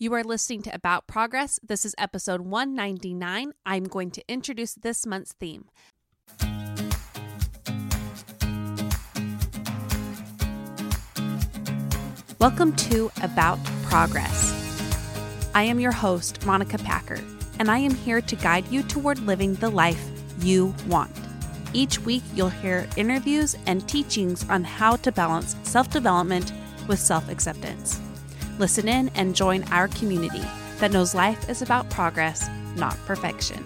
You are listening to About Progress. This is episode 199. I'm going to introduce this month's theme. Welcome to About Progress. I am your host, Monica Packer, and I am here to guide you toward living the life you want. Each week, you'll hear interviews and teachings on how to balance self development with self acceptance. Listen in and join our community that knows life is about progress, not perfection.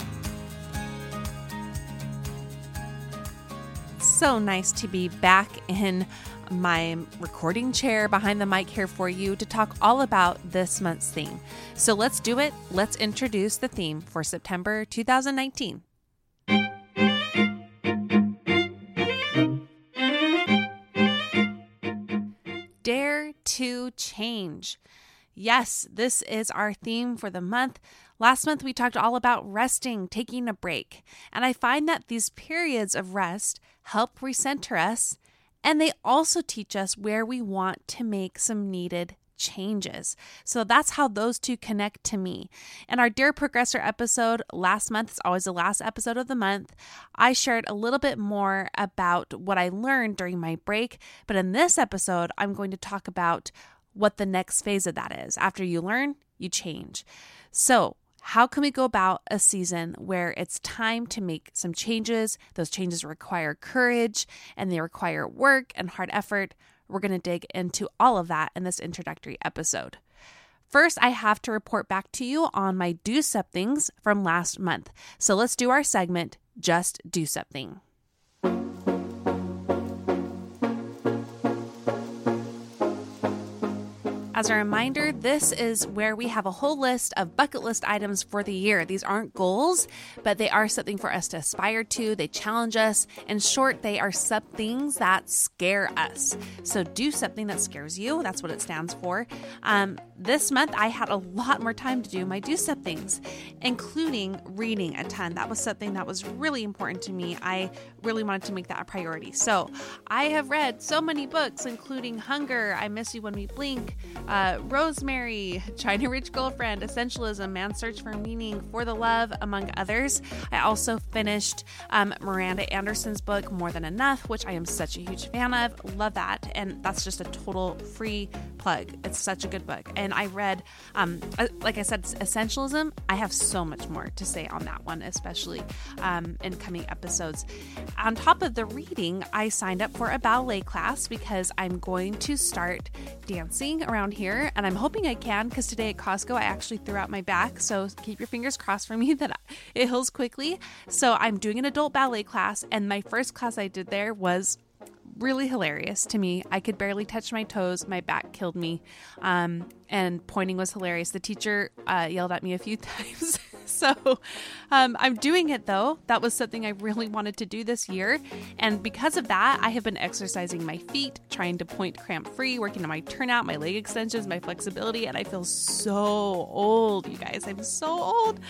So nice to be back in my recording chair behind the mic here for you to talk all about this month's theme. So let's do it. Let's introduce the theme for September 2019. To change. Yes, this is our theme for the month. Last month, we talked all about resting, taking a break. And I find that these periods of rest help recenter us, and they also teach us where we want to make some needed changes. So that's how those two connect to me. In our Dear Progressor episode last month, it's always the last episode of the month, I shared a little bit more about what I learned during my break. But in this episode, I'm going to talk about what the next phase of that is. After you learn, you change. So, how can we go about a season where it's time to make some changes? Those changes require courage and they require work and hard effort. We're going to dig into all of that in this introductory episode. First, I have to report back to you on my do somethings from last month. So let's do our segment, Just Do Something. As a reminder, this is where we have a whole list of bucket list items for the year. These aren't goals, but they are something for us to aspire to. They challenge us. In short, they are sub things that scare us. So do something that scares you. That's what it stands for. Um, this month, I had a lot more time to do my do somethings, including reading a ton. That was something that was really important to me. I really wanted to make that a priority. So I have read so many books, including Hunger, I Miss You When We Blink uh, Rosemary, China Rich Girlfriend, Essentialism, Man's Search for Meaning, For the Love, among others. I also finished um, Miranda Anderson's book, More Than Enough, which I am such a huge fan of. Love that. And that's just a total free plug. It's such a good book. And I read, um, uh, like I said, Essentialism. I have so much more to say on that one, especially um, in coming episodes. On top of the reading, I signed up for a ballet class because I'm going to start dancing around here, and I'm hoping I can because today at Costco I actually threw out my back. So keep your fingers crossed for me that it heals quickly. So I'm doing an adult ballet class, and my first class I did there was really hilarious to me. I could barely touch my toes. My back killed me. Um, and pointing was hilarious. The teacher uh, yelled at me a few times. so um, I'm doing it though. That was something I really wanted to do this year. And because of that, I have been exercising my feet, trying to point cramp free, working on my turnout, my leg extensions, my flexibility. And I feel so old, you guys. I'm so old.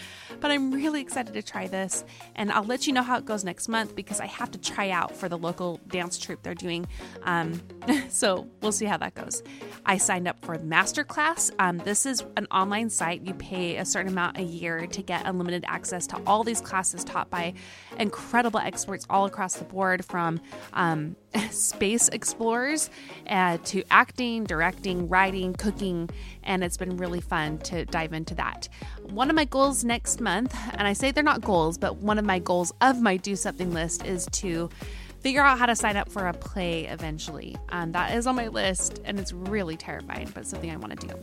But I'm really excited to try this. And I'll let you know how it goes next month because I have to try out for the local dance troupe they're doing. Um, so we'll see how that goes. I signed up for Masterclass. Um, this is an online site. You pay a certain amount a year to get unlimited access to all these classes taught by incredible experts all across the board from um, space explorers uh, to acting, directing, writing, cooking, and it's been really fun to dive into that. One of my goals next month, and I say they're not goals, but one of my goals of my do something list is to figure out how to sign up for a play eventually. Um, that is on my list, and it's really terrifying, but something I want to do.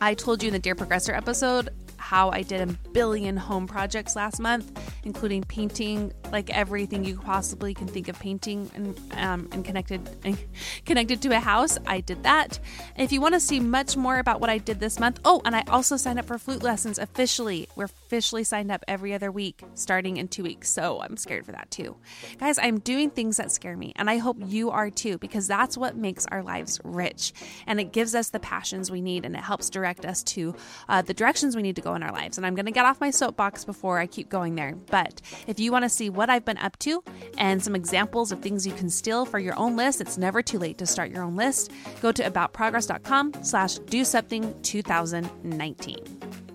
I told you in the Dear Progressor episode how I did a billion home projects last month, including painting like everything you possibly can think of painting and, um, and connected and connected to a house. I did that. If you want to see much more about what I did this month, oh, and I also signed up for flute lessons officially. We're officially signed up every other week starting in two weeks. So I'm scared for that too. Guys, I'm doing things that scare me, and I hope you are too, because that's what makes our lives rich and it gives us the passions we need and it helps direct us to uh, the directions we need to go in our lives. And I'm going to get off my soapbox before I keep going there. But if you want to see what I've been up to and some examples of things you can steal for your own list, it's never too late to start your own list. Go to aboutprogress.com slash do something 2019.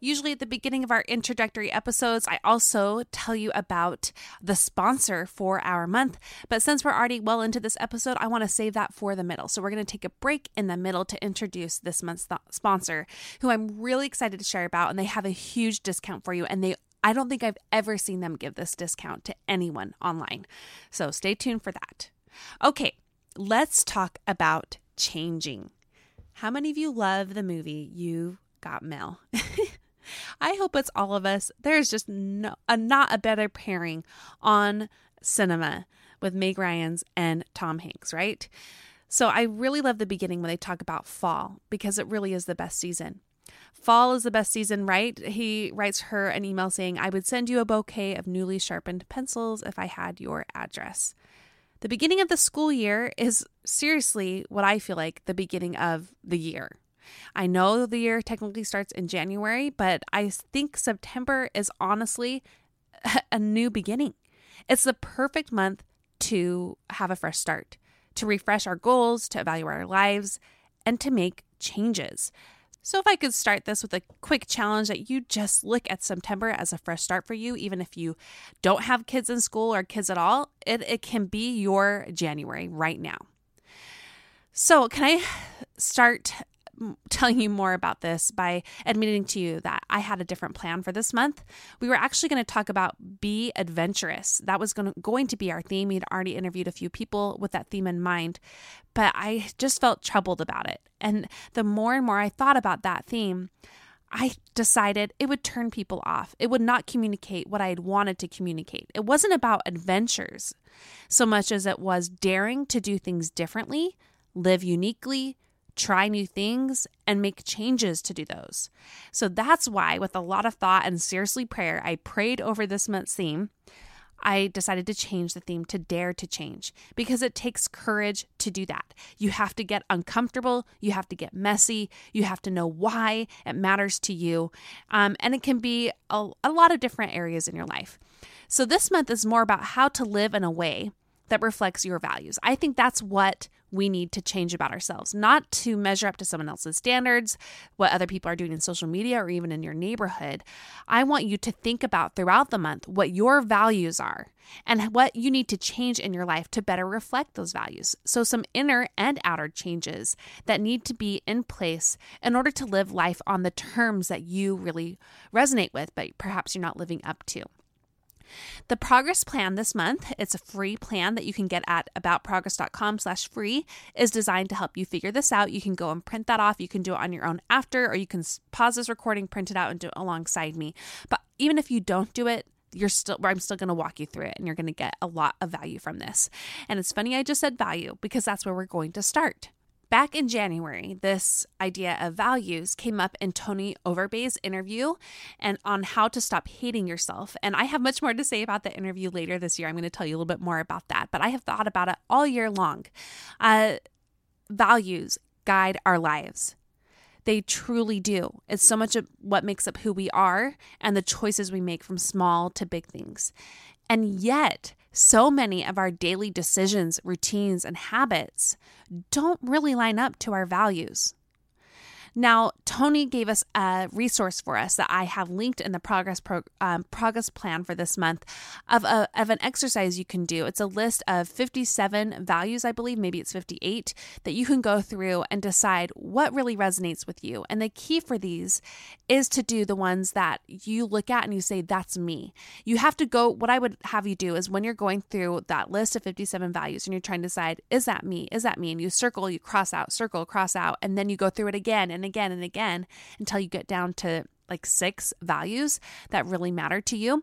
Usually, at the beginning of our introductory episodes, I also tell you about the sponsor for our month. But since we're already well into this episode, I want to save that for the middle. So, we're going to take a break in the middle to introduce this month's th- sponsor, who I'm really excited to share about. And they have a huge discount for you. And they I don't think I've ever seen them give this discount to anyone online. So, stay tuned for that. Okay, let's talk about changing. How many of you love the movie You Got Mail? I hope it's all of us. There's just no, a, not a better pairing on cinema with Meg Ryan's and Tom Hanks, right? So I really love the beginning when they talk about fall because it really is the best season. Fall is the best season, right? He writes her an email saying, I would send you a bouquet of newly sharpened pencils if I had your address. The beginning of the school year is seriously what I feel like the beginning of the year, I know the year technically starts in January, but I think September is honestly a new beginning. It's the perfect month to have a fresh start, to refresh our goals, to evaluate our lives, and to make changes. So, if I could start this with a quick challenge that you just look at September as a fresh start for you, even if you don't have kids in school or kids at all, it, it can be your January right now. So, can I start telling you more about this by admitting to you that I had a different plan for this month. We were actually going to talk about be adventurous. That was going to, going to be our theme. We'd already interviewed a few people with that theme in mind, but I just felt troubled about it. And the more and more I thought about that theme, I decided it would turn people off. It would not communicate what I had wanted to communicate. It wasn't about adventures so much as it was daring to do things differently, live uniquely, try new things and make changes to do those. So that's why, with a lot of thought and seriously prayer, I prayed over this month's theme. I decided to change the theme to dare to change because it takes courage to do that. You have to get uncomfortable, you have to get messy, you have to know why it matters to you. Um, and it can be a, a lot of different areas in your life. So this month is more about how to live in a way that reflects your values. I think that's what we need to change about ourselves, not to measure up to someone else's standards, what other people are doing in social media or even in your neighborhood. I want you to think about throughout the month what your values are and what you need to change in your life to better reflect those values. So, some inner and outer changes that need to be in place in order to live life on the terms that you really resonate with, but perhaps you're not living up to. The progress plan this month, it's a free plan that you can get at aboutprogress.com slash free, is designed to help you figure this out. You can go and print that off. You can do it on your own after, or you can pause this recording, print it out, and do it alongside me. But even if you don't do it, you're still I'm still going to walk you through it and you're going to get a lot of value from this. And it's funny I just said value because that's where we're going to start. Back in January, this idea of values came up in Tony Overbay's interview and on how to stop hating yourself. And I have much more to say about the interview later this year. I'm going to tell you a little bit more about that, but I have thought about it all year long. Uh, values guide our lives. They truly do. It's so much of what makes up who we are and the choices we make from small to big things. And yet, so many of our daily decisions, routines, and habits don't really line up to our values. Now, Tony gave us a resource for us that I have linked in the progress pro, um, progress plan for this month of a, of an exercise you can do. It's a list of 57 values, I believe, maybe it's 58, that you can go through and decide what really resonates with you. And the key for these is to do the ones that you look at and you say, that's me. You have to go, what I would have you do is when you're going through that list of 57 values and you're trying to decide, is that me? Is that me? And you circle, you cross out, circle, cross out, and then you go through it again and again and again until you get down to like six values that really matter to you.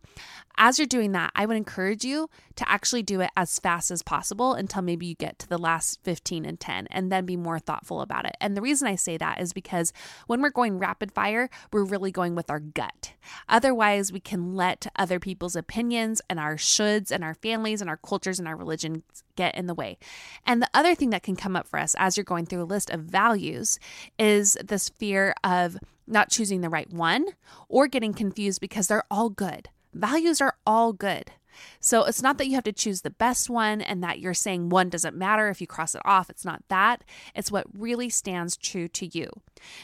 As you're doing that, I would encourage you to actually do it as fast as possible until maybe you get to the last 15 and 10 and then be more thoughtful about it. And the reason I say that is because when we're going rapid fire, we're really going with our gut. Otherwise, we can let other people's opinions and our shoulds and our families and our cultures and our religions get in the way. And the other thing that can come up for us as you're going through a list of values is this fear of not choosing the right one, or getting confused because they're all good. Values are all good. So it's not that you have to choose the best one and that you're saying one doesn't matter if you cross it off. It's not that. It's what really stands true to you.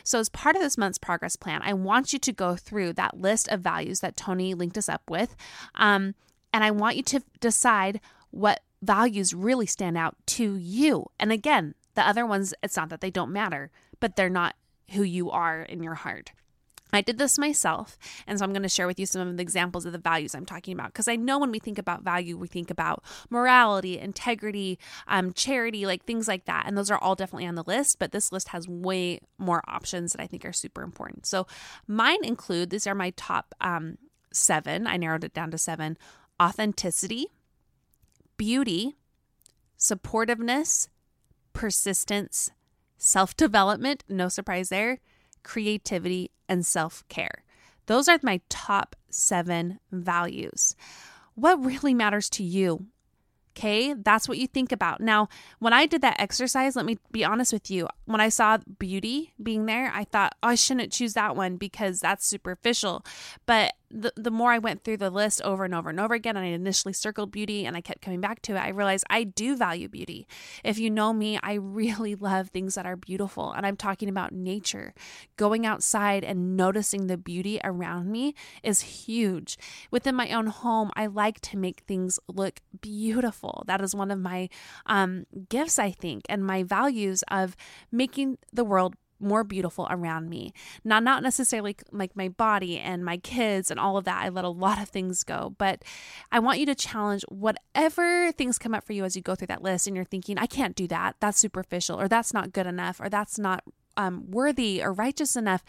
So, as part of this month's progress plan, I want you to go through that list of values that Tony linked us up with. Um, and I want you to decide what values really stand out to you. And again, the other ones, it's not that they don't matter, but they're not who you are in your heart. I did this myself, and so I'm going to share with you some of the examples of the values I'm talking about because I know when we think about value, we think about morality, integrity, um, charity, like things like that, and those are all definitely on the list. But this list has way more options that I think are super important. So mine include these are my top um, seven. I narrowed it down to seven: authenticity, beauty, supportiveness, persistence, self development, no surprise there, creativity, and self care. Those are my top seven values. What really matters to you? Okay, that's what you think about. Now, when I did that exercise, let me be honest with you. When I saw beauty being there, I thought, oh, I shouldn't choose that one because that's superficial. But the, the more I went through the list over and over and over again, and I initially circled beauty and I kept coming back to it, I realized I do value beauty. If you know me, I really love things that are beautiful. And I'm talking about nature. Going outside and noticing the beauty around me is huge. Within my own home, I like to make things look beautiful. That is one of my um, gifts, I think, and my values of making the world more beautiful around me. Not not necessarily like my body and my kids and all of that. I let a lot of things go, but I want you to challenge whatever things come up for you as you go through that list and you're thinking, I can't do that. That's superficial or that's not good enough or that's not um, worthy or righteous enough.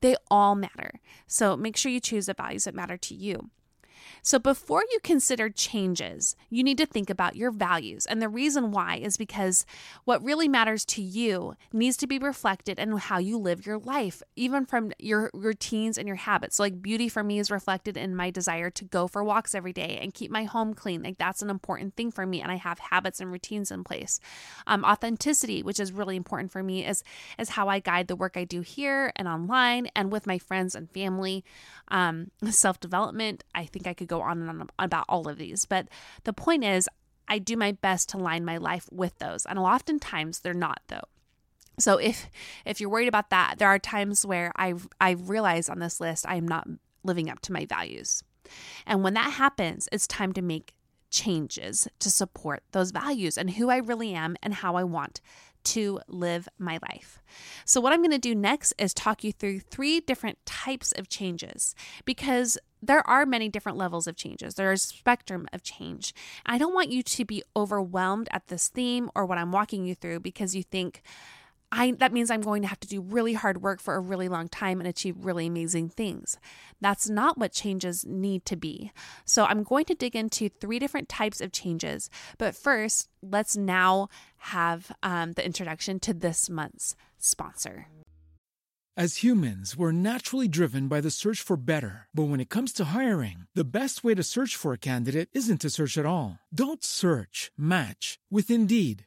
They all matter. So make sure you choose the values that matter to you. So, before you consider changes, you need to think about your values. And the reason why is because what really matters to you needs to be reflected in how you live your life, even from your routines and your habits. So, like beauty for me is reflected in my desire to go for walks every day and keep my home clean. Like, that's an important thing for me. And I have habits and routines in place. Um, authenticity, which is really important for me, is, is how I guide the work I do here and online and with my friends and family. Um, Self development, I think I could go go on and on about all of these, but the point is, I do my best to line my life with those, and oftentimes they're not though. So if if you're worried about that, there are times where I I realize on this list I am not living up to my values. And when that happens, it's time to make changes to support those values and who I really am and how I want to live my life. So, what I'm going to do next is talk you through three different types of changes because there are many different levels of changes. There's a spectrum of change. I don't want you to be overwhelmed at this theme or what I'm walking you through because you think, I, that means I'm going to have to do really hard work for a really long time and achieve really amazing things. That's not what changes need to be. So, I'm going to dig into three different types of changes. But first, let's now have um, the introduction to this month's sponsor. As humans, we're naturally driven by the search for better. But when it comes to hiring, the best way to search for a candidate isn't to search at all. Don't search, match with Indeed.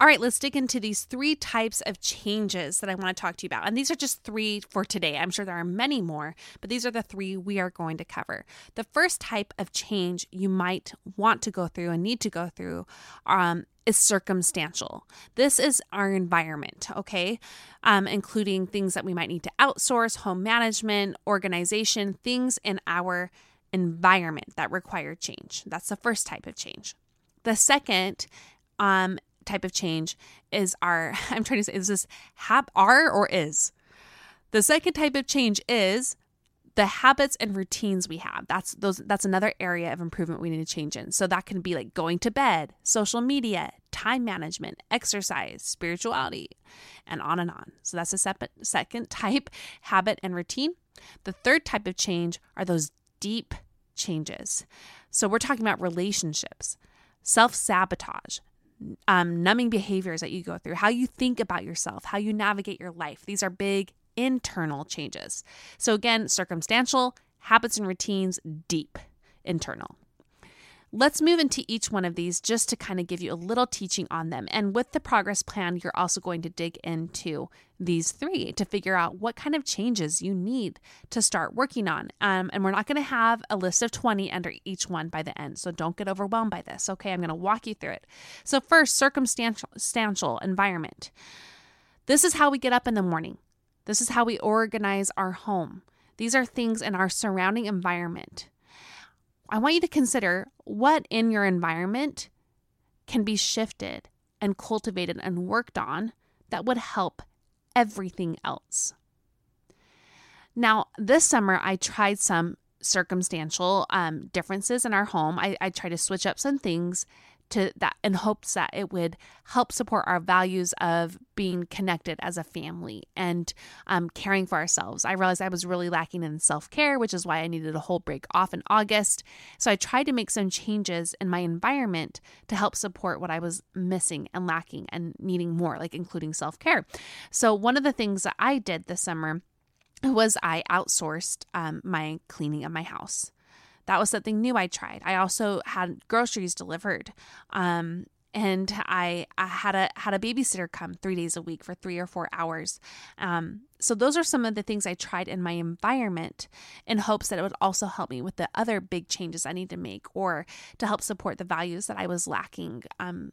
All right, let's dig into these three types of changes that I want to talk to you about. And these are just three for today. I'm sure there are many more, but these are the three we are going to cover. The first type of change you might want to go through and need to go through um, is circumstantial. This is our environment, okay? Um, including things that we might need to outsource, home management, organization, things in our environment that require change. That's the first type of change. The second um, type of change is our I'm trying to say is this hab are or is. The second type of change is the habits and routines we have. That's those that's another area of improvement we need to change in. So that can be like going to bed, social media, time management, exercise, spirituality, and on and on. So that's a separate second type habit and routine. The third type of change are those deep changes. So we're talking about relationships, self-sabotage, um, numbing behaviors that you go through, how you think about yourself, how you navigate your life. These are big internal changes. So, again, circumstantial, habits and routines, deep, internal. Let's move into each one of these just to kind of give you a little teaching on them. And with the progress plan, you're also going to dig into these three to figure out what kind of changes you need to start working on. Um, and we're not going to have a list of 20 under each one by the end. So don't get overwhelmed by this. Okay, I'm going to walk you through it. So, first, circumstantial environment. This is how we get up in the morning, this is how we organize our home. These are things in our surrounding environment. I want you to consider what in your environment can be shifted and cultivated and worked on that would help everything else. Now, this summer, I tried some circumstantial um, differences in our home. I, I tried to switch up some things to that in hopes that it would help support our values of being connected as a family and um, caring for ourselves. I realized I was really lacking in self care, which is why I needed a whole break off in August. So I tried to make some changes in my environment to help support what I was missing and lacking and needing more, like including self care. So one of the things that I did this summer was I outsourced um, my cleaning of my house that was something new I tried. I also had groceries delivered. Um, and I, I, had a had a babysitter come three days a week for three or four hours. Um, so those are some of the things I tried in my environment in hopes that it would also help me with the other big changes I need to make or to help support the values that I was lacking um,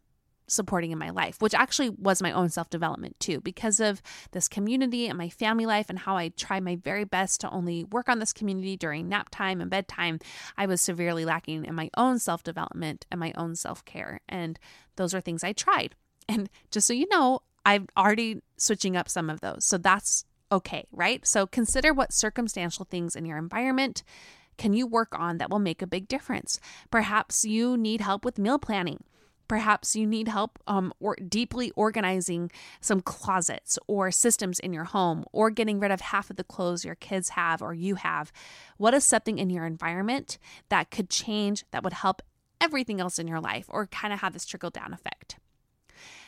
supporting in my life, which actually was my own self development too, because of this community and my family life and how I try my very best to only work on this community during nap time and bedtime. I was severely lacking in my own self development and my own self care. And those are things I tried. And just so you know, I'm already switching up some of those. So that's okay, right? So consider what circumstantial things in your environment can you work on that will make a big difference. Perhaps you need help with meal planning. Perhaps you need help um, or deeply organizing some closets or systems in your home or getting rid of half of the clothes your kids have or you have. What is something in your environment that could change that would help everything else in your life or kind of have this trickle down effect?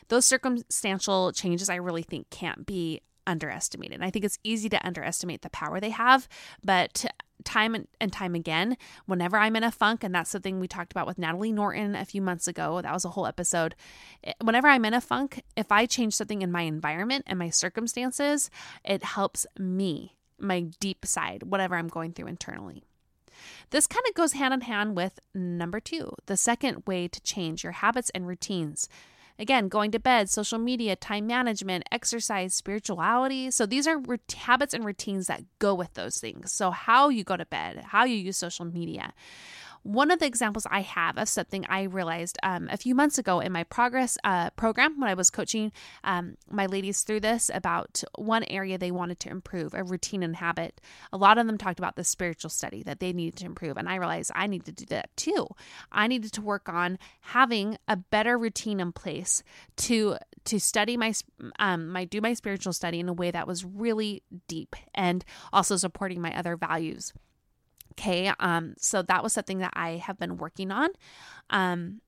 Those circumstantial changes, I really think, can't be underestimated. I think it's easy to underestimate the power they have, but time and time again, whenever I'm in a funk, and that's the thing we talked about with Natalie Norton a few months ago, that was a whole episode. Eh, whenever I'm in a funk, if I change something in my environment and my circumstances, it helps me, my deep side, whatever I'm going through internally. This kind of goes hand in hand with number two, the second way to change your habits and routines. Again, going to bed, social media, time management, exercise, spirituality. So these are habits and routines that go with those things. So, how you go to bed, how you use social media. One of the examples I have of something I realized um, a few months ago in my progress uh, program when I was coaching um, my ladies through this about one area they wanted to improve a routine and habit. A lot of them talked about the spiritual study that they needed to improve. And I realized I needed to do that too. I needed to work on having a better routine in place to to study my um my do my spiritual study in a way that was really deep and also supporting my other values. Okay, um, so that was something that I have been working on. Um,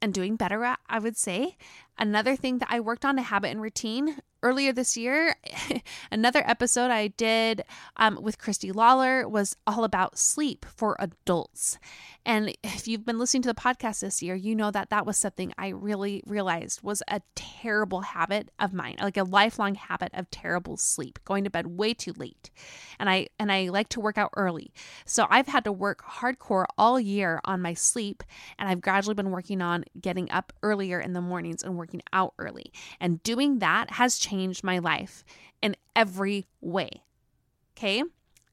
and doing better at, I would say. Another thing that I worked on a habit and routine earlier this year, another episode I did um, with Christy Lawler was all about sleep for adults. And if you've been listening to the podcast this year, you know that that was something I really realized was a terrible habit of mine, like a lifelong habit of terrible sleep, going to bed way too late. And I and I like to work out early. So I've had to work hardcore all year on my sleep, and I've gradually been working on getting up earlier in the mornings and working out early. And doing that has changed my life in every way. Okay?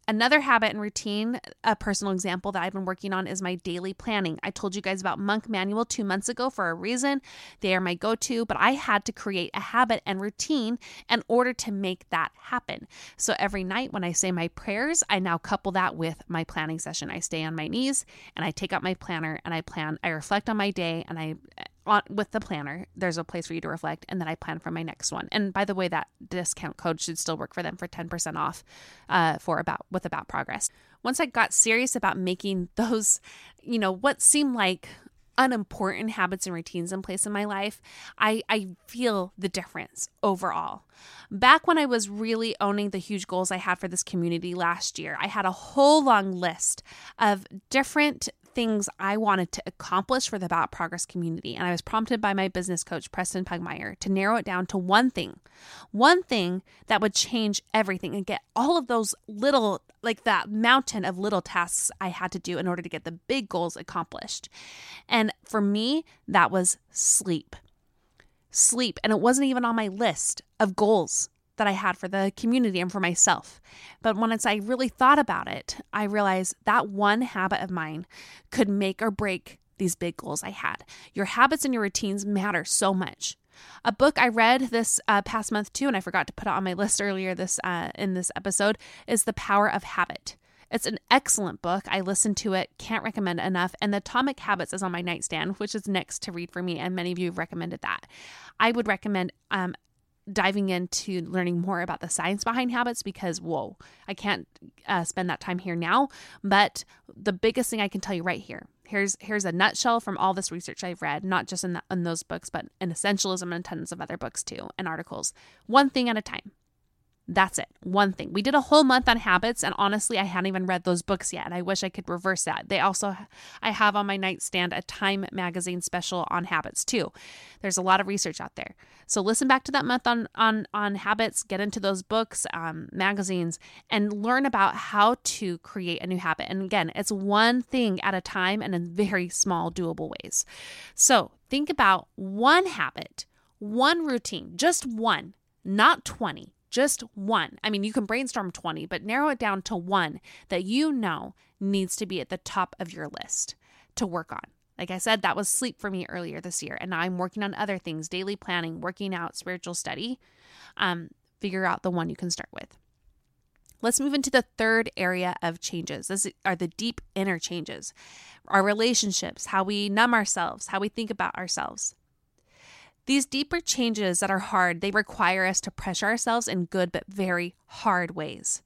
Another habit and routine, a personal example that I've been working on is my daily planning. I told you guys about Monk Manual two months ago for a reason. They are my go to, but I had to create a habit and routine in order to make that happen. So every night when I say my prayers, I now couple that with my planning session. I stay on my knees and I take out my planner and I plan, I reflect on my day and I on, with the planner, there's a place for you to reflect, and then I plan for my next one. And by the way, that discount code should still work for them for 10% off uh, for about with about progress. Once I got serious about making those, you know, what seemed like unimportant habits and routines in place in my life, I, I feel the difference overall. Back when I was really owning the huge goals I had for this community last year, I had a whole long list of different things I wanted to accomplish for the About Progress community. And I was prompted by my business coach, Preston Pugmire, to narrow it down to one thing, one thing that would change everything and get all of those little, like that mountain of little tasks I had to do in order to get the big goals accomplished. And for me, that was sleep. Sleep. And it wasn't even on my list of goals that I had for the community and for myself. But once I really thought about it, I realized that one habit of mine could make or break these big goals I had. Your habits and your routines matter so much. A book I read this uh, past month too, and I forgot to put it on my list earlier this uh, in this episode, is The Power of Habit. It's an excellent book. I listened to it, can't recommend it enough. And The Atomic Habits is on my nightstand, which is next to read for me, and many of you have recommended that. I would recommend um, diving into learning more about the science behind habits because, whoa, I can't uh, spend that time here now. But the biggest thing I can tell you right here here's here's a nutshell from all this research I've read, not just in, the, in those books, but in Essentialism and tons of other books too and articles. One thing at a time. That's it. One thing. We did a whole month on habits, and honestly, I hadn't even read those books yet. I wish I could reverse that. They also, I have on my nightstand a Time magazine special on habits too. There's a lot of research out there. So listen back to that month on on on habits. Get into those books, um, magazines, and learn about how to create a new habit. And again, it's one thing at a time and in very small, doable ways. So think about one habit, one routine, just one, not twenty just one. I mean, you can brainstorm 20, but narrow it down to one that you know needs to be at the top of your list to work on. Like I said, that was sleep for me earlier this year. And now I'm working on other things daily planning, working out, spiritual study. Um, figure out the one you can start with. Let's move into the third area of changes. This are the deep inner changes, our relationships, how we numb ourselves, how we think about ourselves. These deeper changes that are hard, they require us to pressure ourselves in good but very hard ways.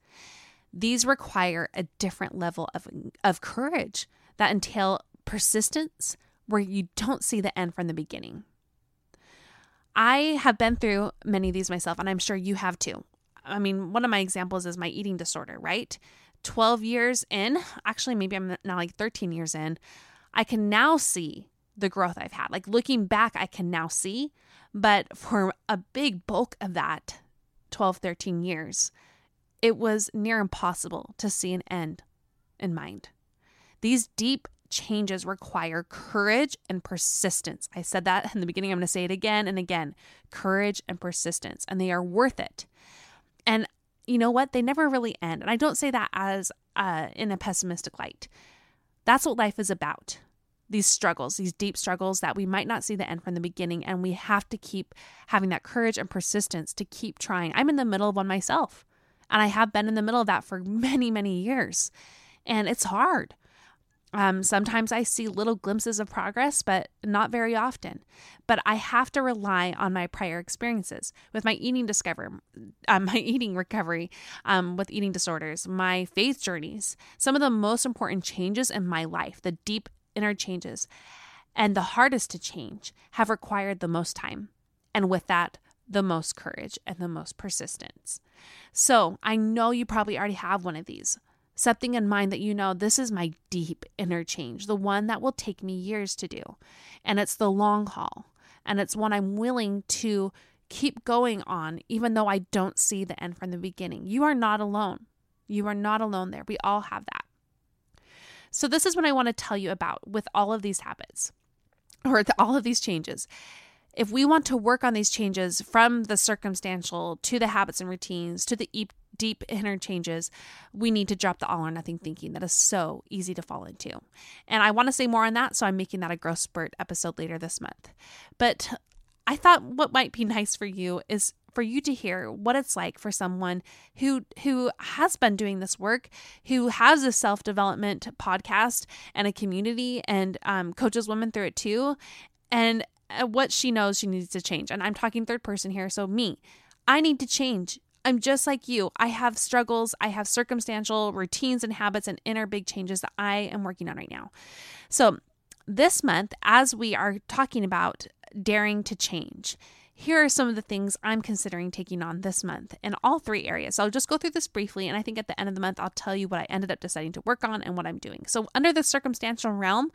These require a different level of, of courage that entail persistence where you don't see the end from the beginning. I have been through many of these myself, and I'm sure you have too. I mean, one of my examples is my eating disorder, right? 12 years in, actually, maybe I'm now like 13 years in, I can now see the growth I've had. Like looking back, I can now see. But for a big bulk of that 12, 13 years, it was near impossible to see an end in mind. These deep changes require courage and persistence. I said that in the beginning. I'm going to say it again and again courage and persistence, and they are worth it. And you know what? They never really end. And I don't say that as uh, in a pessimistic light That's what life is about. These struggles, these deep struggles that we might not see the end from the beginning, and we have to keep having that courage and persistence to keep trying. I'm in the middle of one myself, and I have been in the middle of that for many, many years, and it's hard. Um, sometimes I see little glimpses of progress, but not very often. But I have to rely on my prior experiences with my eating discovery, um, my eating recovery, um, with eating disorders, my faith journeys, some of the most important changes in my life, the deep inner changes, and the hardest to change, have required the most time. And with that, the most courage and the most persistence. So I know you probably already have one of these something in mind that you know this is my deep inner change, the one that will take me years to do. And it's the long haul. And it's one I'm willing to keep going on, even though I don't see the end from the beginning. You are not alone. You are not alone there. We all have that. So, this is what I want to tell you about with all of these habits or all of these changes. If we want to work on these changes from the circumstantial to the habits and routines to the deep inner changes, we need to drop the all or nothing thinking that is so easy to fall into. And I want to say more on that, so I'm making that a growth spurt episode later this month. But I thought what might be nice for you is for you to hear what it's like for someone who who has been doing this work, who has a self development podcast and a community, and um, coaches women through it too, and uh, what she knows she needs to change. And I'm talking third person here, so me. I need to change. I'm just like you. I have struggles, I have circumstantial routines and habits and inner big changes that I am working on right now. So, this month, as we are talking about daring to change, here are some of the things I'm considering taking on this month in all three areas. So I'll just go through this briefly, and I think at the end of the month, I'll tell you what I ended up deciding to work on and what I'm doing. So, under the circumstantial realm,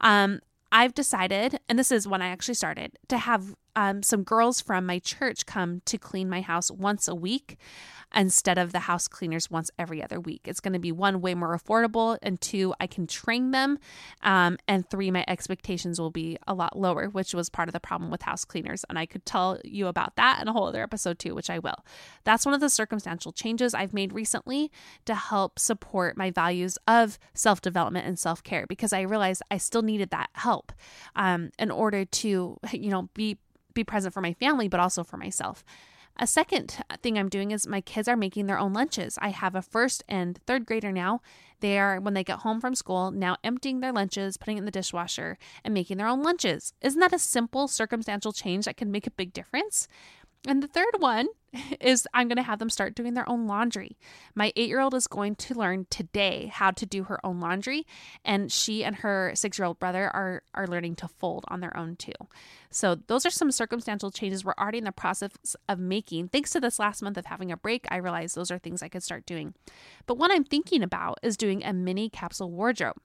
um, I've decided, and this is when I actually started, to have um, some girls from my church come to clean my house once a week instead of the house cleaners once every other week. It's going to be one, way more affordable, and two, I can train them. Um, and three, my expectations will be a lot lower, which was part of the problem with house cleaners. And I could tell you about that in a whole other episode too, which I will. That's one of the circumstantial changes I've made recently to help support my values of self development and self care because I realized I still needed that help um, in order to, you know, be be present for my family, but also for myself. A second thing I'm doing is my kids are making their own lunches. I have a first and third grader now. They are, when they get home from school, now emptying their lunches, putting it in the dishwasher, and making their own lunches. Isn't that a simple circumstantial change that can make a big difference? And the third one is I'm going to have them start doing their own laundry. My eight year old is going to learn today how to do her own laundry, and she and her six year old brother are, are learning to fold on their own too. So, those are some circumstantial changes we're already in the process of making. Thanks to this last month of having a break, I realized those are things I could start doing. But what I'm thinking about is doing a mini capsule wardrobe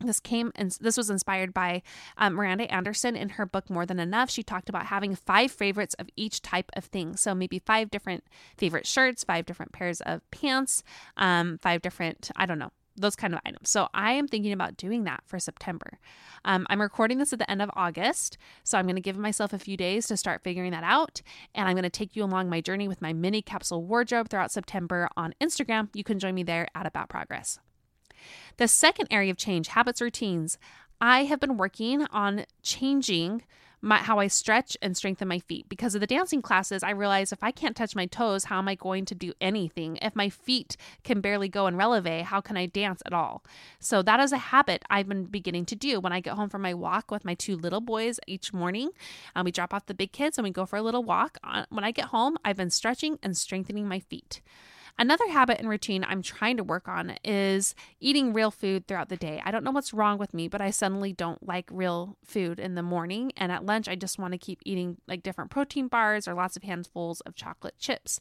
this came and this was inspired by um, Miranda Anderson in her book More Than Enough. She talked about having five favorites of each type of thing. So maybe five different favorite shirts, five different pairs of pants, um, five different, I don't know, those kind of items. So I am thinking about doing that for September. Um, I'm recording this at the end of August. So I'm going to give myself a few days to start figuring that out. And I'm going to take you along my journey with my mini capsule wardrobe throughout September on Instagram. You can join me there at About Progress. The second area of change, habits, routines. I have been working on changing my, how I stretch and strengthen my feet. Because of the dancing classes, I realized if I can't touch my toes, how am I going to do anything? If my feet can barely go in releve, how can I dance at all? So that is a habit I've been beginning to do. When I get home from my walk with my two little boys each morning, um, we drop off the big kids and we go for a little walk. When I get home, I've been stretching and strengthening my feet. Another habit and routine I'm trying to work on is eating real food throughout the day. I don't know what's wrong with me, but I suddenly don't like real food in the morning. And at lunch, I just want to keep eating like different protein bars or lots of handfuls of chocolate chips.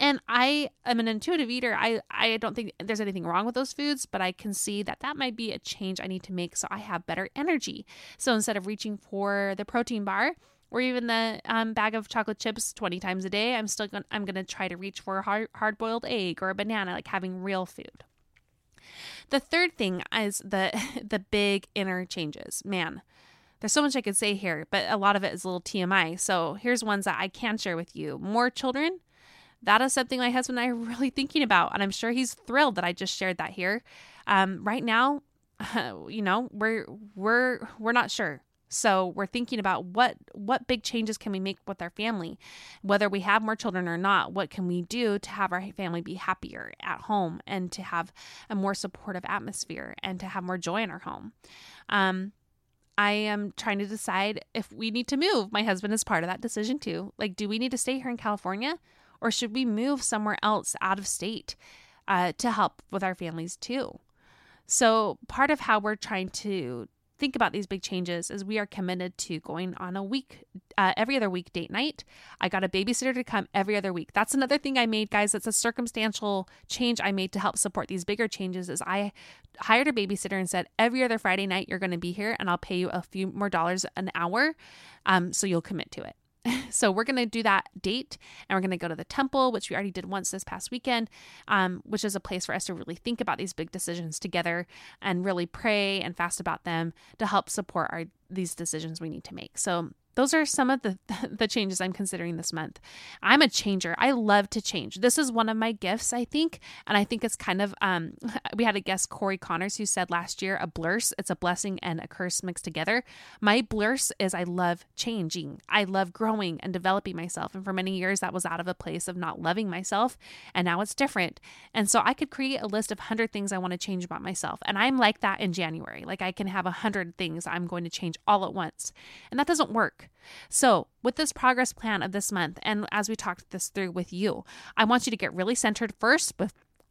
And I am an intuitive eater. I, I don't think there's anything wrong with those foods, but I can see that that might be a change I need to make so I have better energy. So instead of reaching for the protein bar, or even the um, bag of chocolate chips 20 times a day i'm still going i'm going to try to reach for a hard, hard boiled egg or a banana like having real food. The third thing is the the big inner changes. Man there's so much i could say here but a lot of it is a little tmi so here's ones that i can share with you. More children that is something my husband and i are really thinking about and i'm sure he's thrilled that i just shared that here. Um, right now you know, we're we're we're not sure. So we're thinking about what what big changes can we make with our family, whether we have more children or not. What can we do to have our family be happier at home and to have a more supportive atmosphere and to have more joy in our home? Um, I am trying to decide if we need to move. My husband is part of that decision too. Like, do we need to stay here in California or should we move somewhere else out of state uh, to help with our families too? So, part of how we're trying to think about these big changes is we are committed to going on a week uh, every other week date night. I got a babysitter to come every other week. That's another thing i made guys. That's a circumstantial change i made to help support these bigger changes is i hired a babysitter and said every other friday night you're going to be here and i'll pay you a few more dollars an hour um, so you'll commit to it so we're going to do that date and we're going to go to the temple which we already did once this past weekend um, which is a place for us to really think about these big decisions together and really pray and fast about them to help support our these decisions we need to make. So those are some of the the changes I'm considering this month. I'm a changer. I love to change. This is one of my gifts, I think, and I think it's kind of um we had a guest Corey Connors who said last year a blurse, it's a blessing and a curse mixed together. My blurse is I love changing. I love growing and developing myself. And for many years that was out of a place of not loving myself, and now it's different. And so I could create a list of 100 things I want to change about myself. And I'm like that in January. Like I can have 100 things I'm going to change all at once. And that doesn't work. So, with this progress plan of this month, and as we talked this through with you, I want you to get really centered first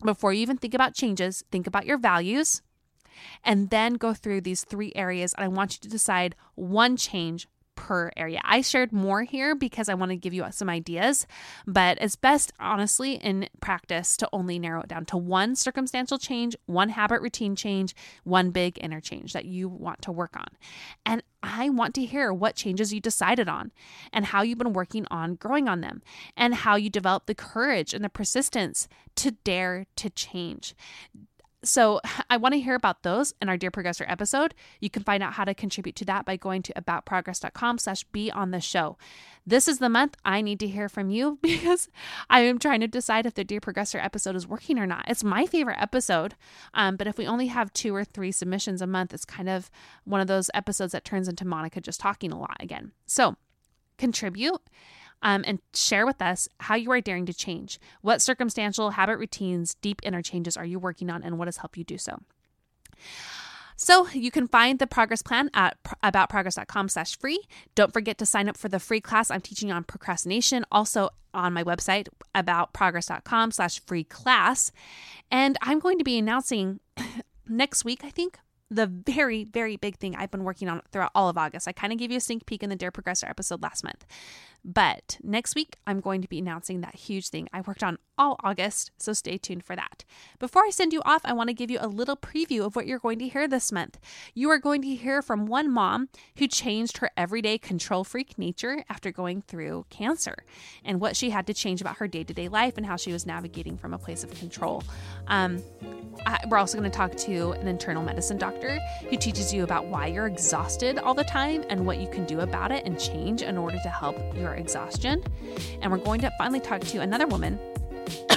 before you even think about changes. Think about your values and then go through these three areas. And I want you to decide one change per area. I shared more here because I want to give you some ideas, but it's best, honestly, in practice to only narrow it down to one circumstantial change, one habit routine change, one big interchange that you want to work on. And I want to hear what changes you decided on and how you've been working on growing on them and how you develop the courage and the persistence to dare to change. So I want to hear about those in our Dear Progressor episode. You can find out how to contribute to that by going to aboutprogress.com slash be on the show. This is the month I need to hear from you because I am trying to decide if the Dear Progressor episode is working or not. It's my favorite episode, um, but if we only have two or three submissions a month, it's kind of one of those episodes that turns into Monica just talking a lot again. So contribute um, and share with us how you are daring to change. What circumstantial habit routines, deep interchanges are you working on, and what has helped you do so? So you can find the progress plan at aboutprogress.com slash free. Don't forget to sign up for the free class I'm teaching on procrastination, also on my website, aboutprogress.com slash free class. And I'm going to be announcing next week, I think, the very, very big thing I've been working on throughout all of August. I kind of gave you a sneak peek in the Dear Progressor episode last month. But next week, I'm going to be announcing that huge thing I worked on all August, so stay tuned for that. Before I send you off, I want to give you a little preview of what you're going to hear this month. You are going to hear from one mom who changed her everyday control freak nature after going through cancer and what she had to change about her day to day life and how she was navigating from a place of control. Um, I, we're also going to talk to an internal medicine doctor who teaches you about why you're exhausted all the time and what you can do about it and change in order to help your exhaustion. And we're going to finally talk to another woman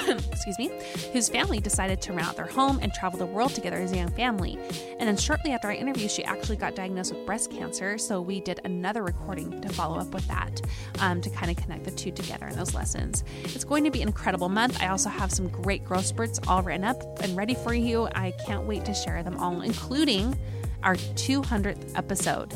excuse me, whose family decided to rent out their home and travel the world together as a young family. And then shortly after our interview, she actually got diagnosed with breast cancer. So we did another recording to follow up with that um, to kind of connect the two together in those lessons. It's going to be an incredible month. I also have some great growth spurts all written up and ready for you. I can't wait to share them all, including our 200th episode.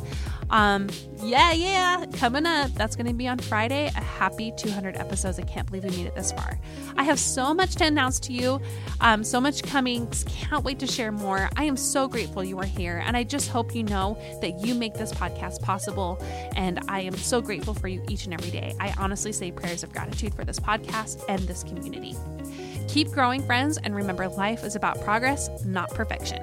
Um, yeah, yeah, coming up. That's going to be on Friday. A happy 200 episodes. I can't believe we made it this far. I have so much to announce to you, um, so much coming. Can't wait to share more. I am so grateful you are here, and I just hope you know that you make this podcast possible. And I am so grateful for you each and every day. I honestly say prayers of gratitude for this podcast and this community. Keep growing, friends, and remember life is about progress, not perfection.